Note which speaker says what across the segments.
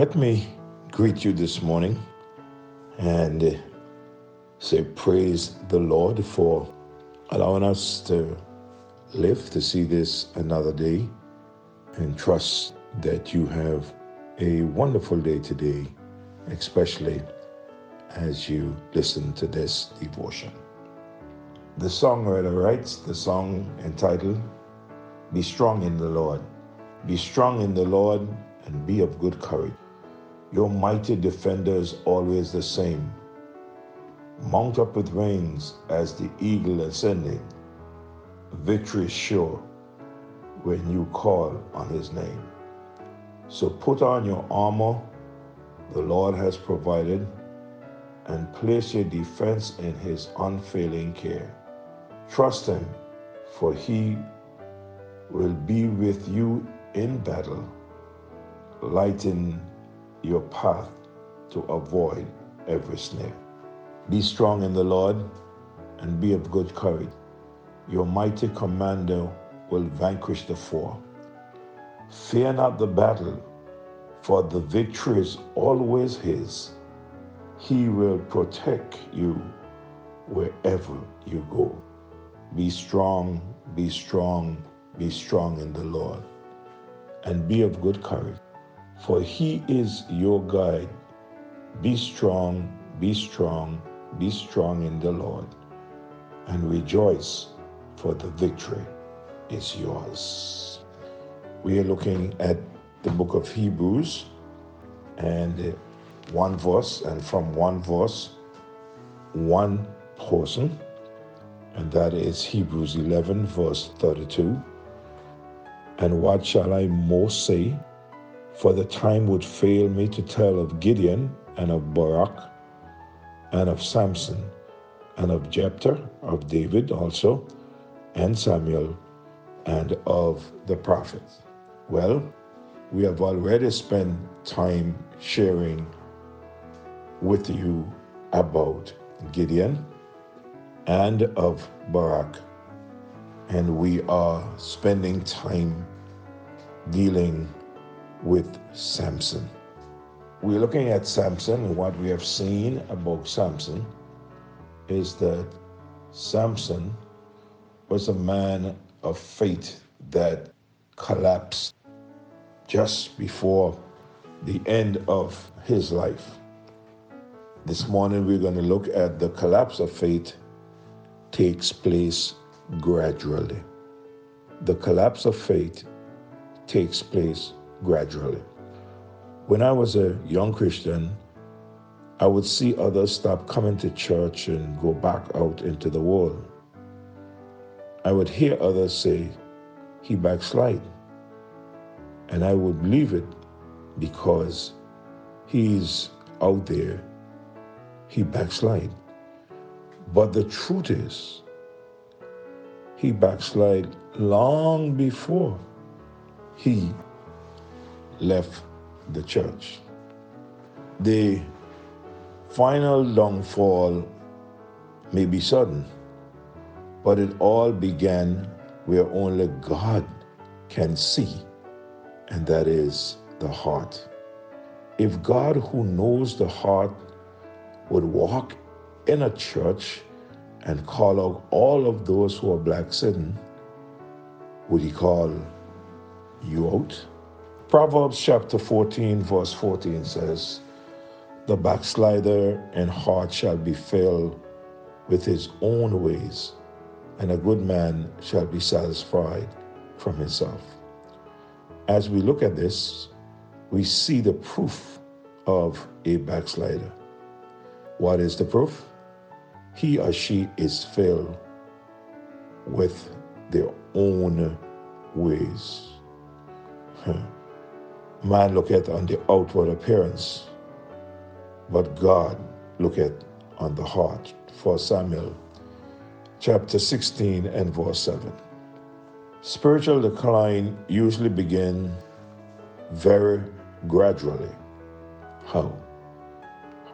Speaker 1: Let me greet you this morning and uh, say, Praise the Lord for allowing us to live to see this another day and trust that you have a wonderful day today, especially as you listen to this devotion. The songwriter writes the song entitled, Be Strong in the Lord. Be strong in the Lord and be of good courage. Your mighty defender is always the same. Mount up with wings as the eagle ascending. Victory is sure when you call on his name. So put on your armor the Lord has provided and place your defense in his unfailing care. Trust him, for he will be with you in battle, lighten your path to avoid every snare. Be strong in the Lord and be of good courage. Your mighty commander will vanquish the foe. Fear not the battle, for the victory is always his. He will protect you wherever you go. Be strong, be strong, be strong in the Lord, and be of good courage, for he is your guide. Be strong, be strong, be strong in the Lord, and rejoice, for the victory is yours. We are looking at the book of Hebrews and uh, one verse, and from one verse, one portion, and that is Hebrews 11, verse 32. And what shall I more say? For the time would fail me to tell of Gideon and of Barak and of Samson and of Jephthah, of David also, and Samuel, and of the prophets. Well, we have already spent time sharing with you about Gideon and of Barak, and we are spending time dealing with Samson. We're looking at Samson, and what we have seen about Samson is that Samson was a man of faith that collapsed just before the end of his life. This morning, we're going to look at the collapse of faith takes place gradually. The collapse of faith takes place gradually. When I was a young Christian, I would see others stop coming to church and go back out into the world. I would hear others say, he backslide. And I would believe it because he's out there, he backslide. But the truth is, he backslide long before he left the church. The final downfall may be sudden, but it all began where only God can see, and that is the heart. If God, who knows the heart, would walk in a church and call out all of those who are backsliding, would he call you out? Proverbs chapter 14, verse 14 says, The backslider in heart shall be filled with his own ways, and a good man shall be satisfied from himself. As we look at this, we see the proof of a backslider. What is the proof? He or she is filled with their own ways. Huh. Man look at on the outward appearance, but God look at on the heart. For Samuel chapter 16 and verse 7. Spiritual decline usually begin very gradually. How?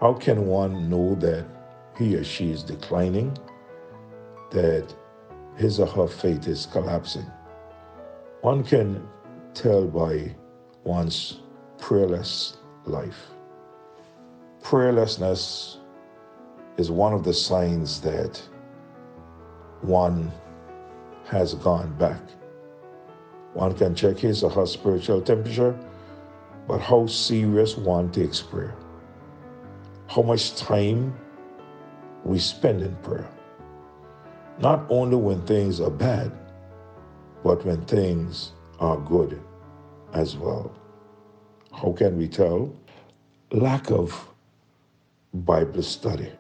Speaker 1: How can one know that he or she is declining, that his or her faith is collapsing? One can tell by one's prayerless life. Prayerlessness is one of the signs that one has gone back. One can check his or her spiritual temperature, but how serious one takes prayer. How much time we spend in prayer. Not only when things are bad, but when things are good as well. How can we tell? Lack of Bible study.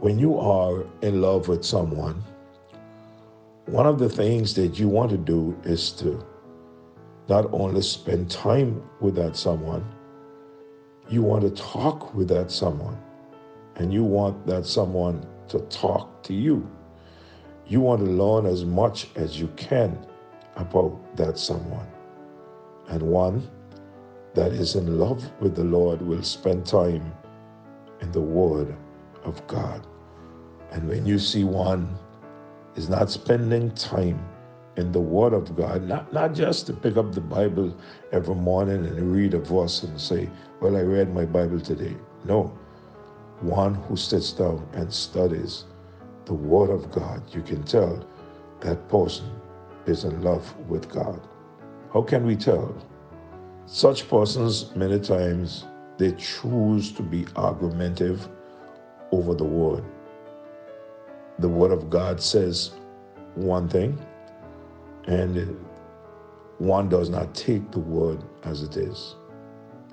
Speaker 1: When you are in love with someone, one of the things that you want to do is to not only spend time with that someone, you want to talk with that someone, and you want that someone to talk to you. You want to learn as much as you can about that someone. And one that is in love with the Lord will spend time in the Word of God. And when you see one is not spending time in the Word of God, not, not just to pick up the Bible every morning and read a verse and say, Well, I read my Bible today. No. One who sits down and studies the Word of God, you can tell that person is in love with God. How can we tell? Such persons, many times, they choose to be argumentative over the Word. The Word of God says one thing, and one does not take the Word as it is.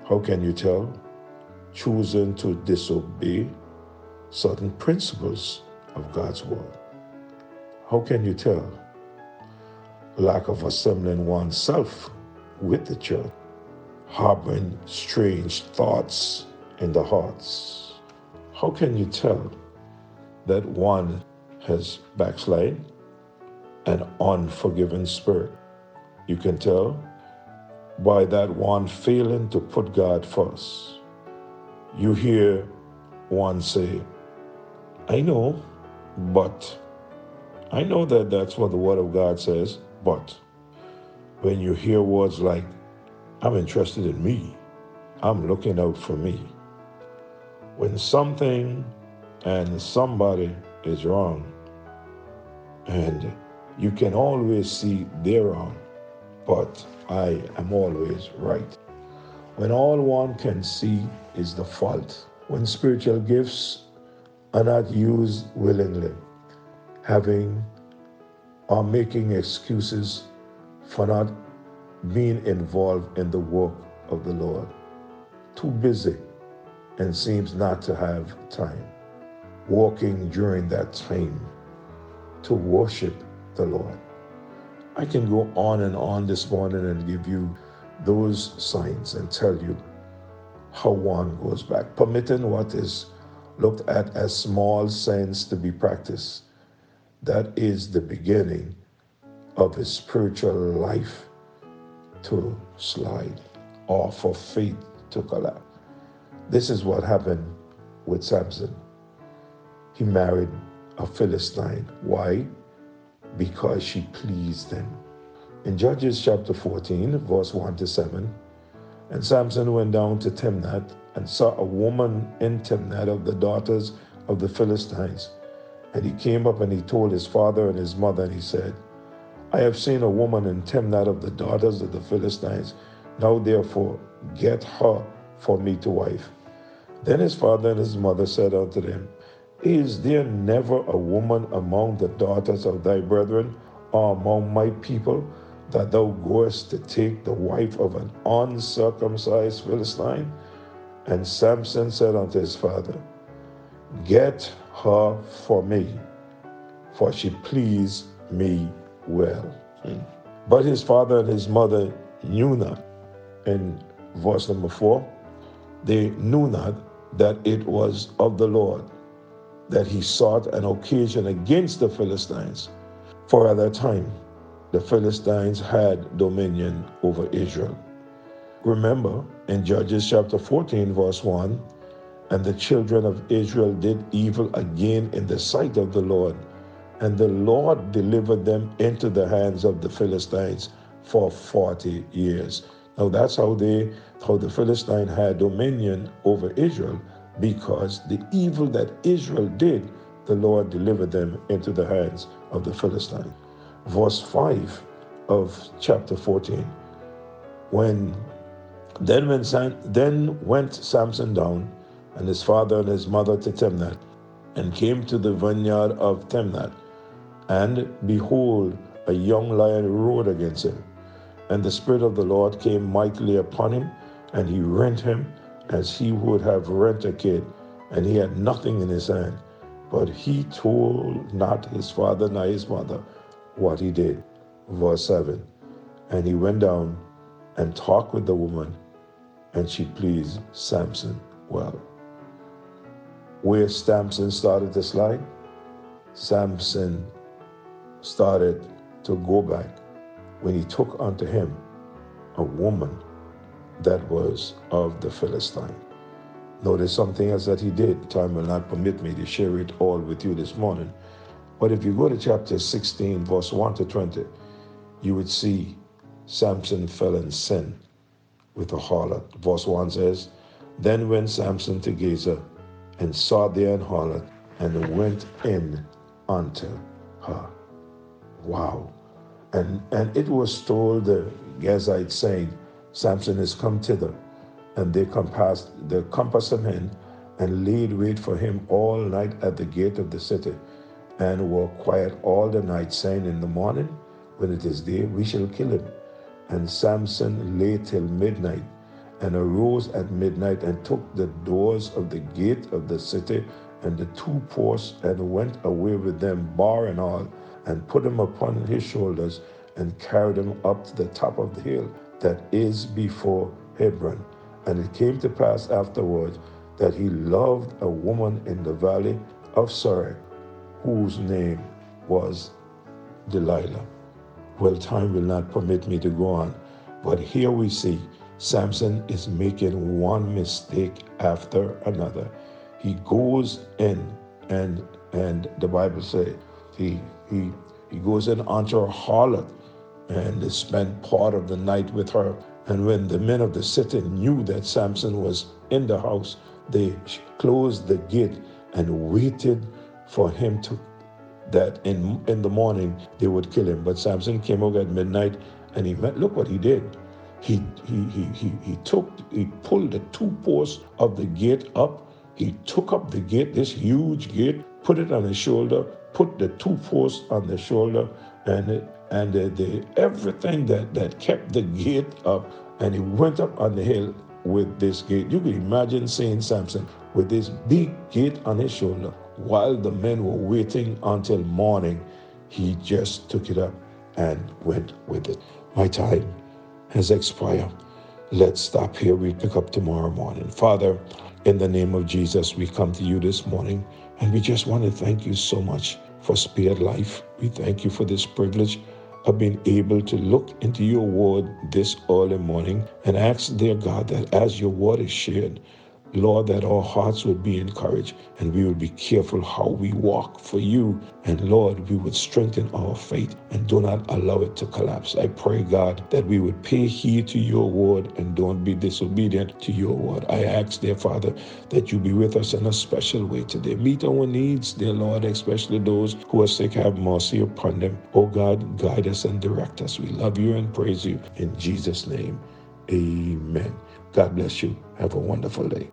Speaker 1: How can you tell? Choosing to disobey certain principles of God's Word. How can you tell? Lack of assembling oneself with the church, harboring strange thoughts in the hearts. How can you tell that one has backslid, an unforgiving spirit? You can tell by that one failing to put God first. You hear one say, I know, but I know that that's what the Word of God says, but when you hear words like, I'm interested in me, I'm looking out for me, when something and somebody is wrong, and you can always see they're wrong, but I am always right. When all one can see is the fault, when spiritual gifts are not used willingly, having or making excuses for not being involved in the work of the Lord. Too busy and seems not to have time. Walking during that time to worship the Lord. I can go on and on this morning and give you those signs and tell you how one goes back, permitting what is looked at as small sins to be practiced. That is the beginning of a spiritual life to slide or for faith to collapse. This is what happened with Samson. He married a Philistine. Why? Because she pleased him. In Judges chapter 14, verse 1 to 7, and Samson went down to Timnath and saw a woman in Timnath of the daughters of the Philistines. And he came up and he told his father and his mother, and he said, I have seen a woman in Timnath of the daughters of the Philistines. Now therefore get her for me to wife. Then his father and his mother said unto them, Is there never a woman among the daughters of thy brethren or among my people that thou goest to take the wife of an uncircumcised Philistine? And Samson said unto his father, Get her for me, for she pleased me well. But his father and his mother knew not. In verse number four, they knew not that it was of the Lord that he sought an occasion against the Philistines. For at that time, the Philistines had dominion over Israel. Remember in Judges chapter 14, verse 1 and the children of Israel did evil again in the sight of the Lord, and the Lord delivered them into the hands of the Philistines for 40 years. Now that's how they how the Philistine had dominion over Israel because the evil that Israel did, the Lord delivered them into the hands of the Philistine. Verse 5 of chapter 14. When then when then went Samson down and his father and his mother to Timnath and came to the vineyard of Timnath. And behold a young lion roared against him. And the spirit of the Lord came mightily upon him and he rent him as he would have rent a kid and he had nothing in his hand. But he told not his father nor his mother what he did. Verse 7 and he went down and talked with the woman, and she pleased Samson well. Where Samson started to slide, Samson started to go back when he took unto him a woman that was of the Philistine. Notice something else that he did. Time will not permit me to share it all with you this morning. But if you go to chapter 16, verse 1 to 20, you would see Samson fell in sin with a harlot. Verse 1 says, Then went Samson to Gaza and saw an harlot and went in unto her. Wow. And and it was told the Gazites saying, Samson is come thither. And they compassed they compassed him in and laid wait for him all night at the gate of the city, and were quiet all the night, saying, In the morning, when it is day, we shall kill him. And Samson lay till midnight, and arose at midnight, and took the doors of the gate of the city and the two posts, and went away with them, bar and all, and put them upon his shoulders, and carried them up to the top of the hill that is before Hebron. And it came to pass afterwards that he loved a woman in the valley of Sorek, whose name was Delilah. Well, time will not permit me to go on. But here we see Samson is making one mistake after another. He goes in and and the Bible says he he he goes in onto a harlot and spent part of the night with her. And when the men of the city knew that Samson was in the house, they closed the gate and waited for him to that in in the morning they would kill him. But Samson came over at midnight and he met, look what he did. He he he he took he pulled the two posts of the gate up. He took up the gate, this huge gate, put it on his shoulder, put the two posts on the shoulder, and it, and the, the everything that that kept the gate up, and he went up on the hill with this gate. You can imagine seeing Samson with this big gate on his shoulder while the men were waiting until morning, he just took it up and went with it. My time has expired. Let's stop here. We pick up tomorrow morning. Father, in the name of Jesus, we come to you this morning and we just want to thank you so much for spared life. We thank you for this privilege of being able to look into your word this early morning and ask, dear God, that as your word is shared, Lord, that our hearts would be encouraged and we would be careful how we walk for you. And Lord, we would strengthen our faith and do not allow it to collapse. I pray, God, that we would pay heed to your word and don't be disobedient to your word. I ask, dear Father, that you be with us in a special way today. Meet our needs, dear Lord, especially those who are sick. Have mercy upon them. Oh God, guide us and direct us. We love you and praise you. In Jesus' name, amen. God bless you. Have a wonderful day.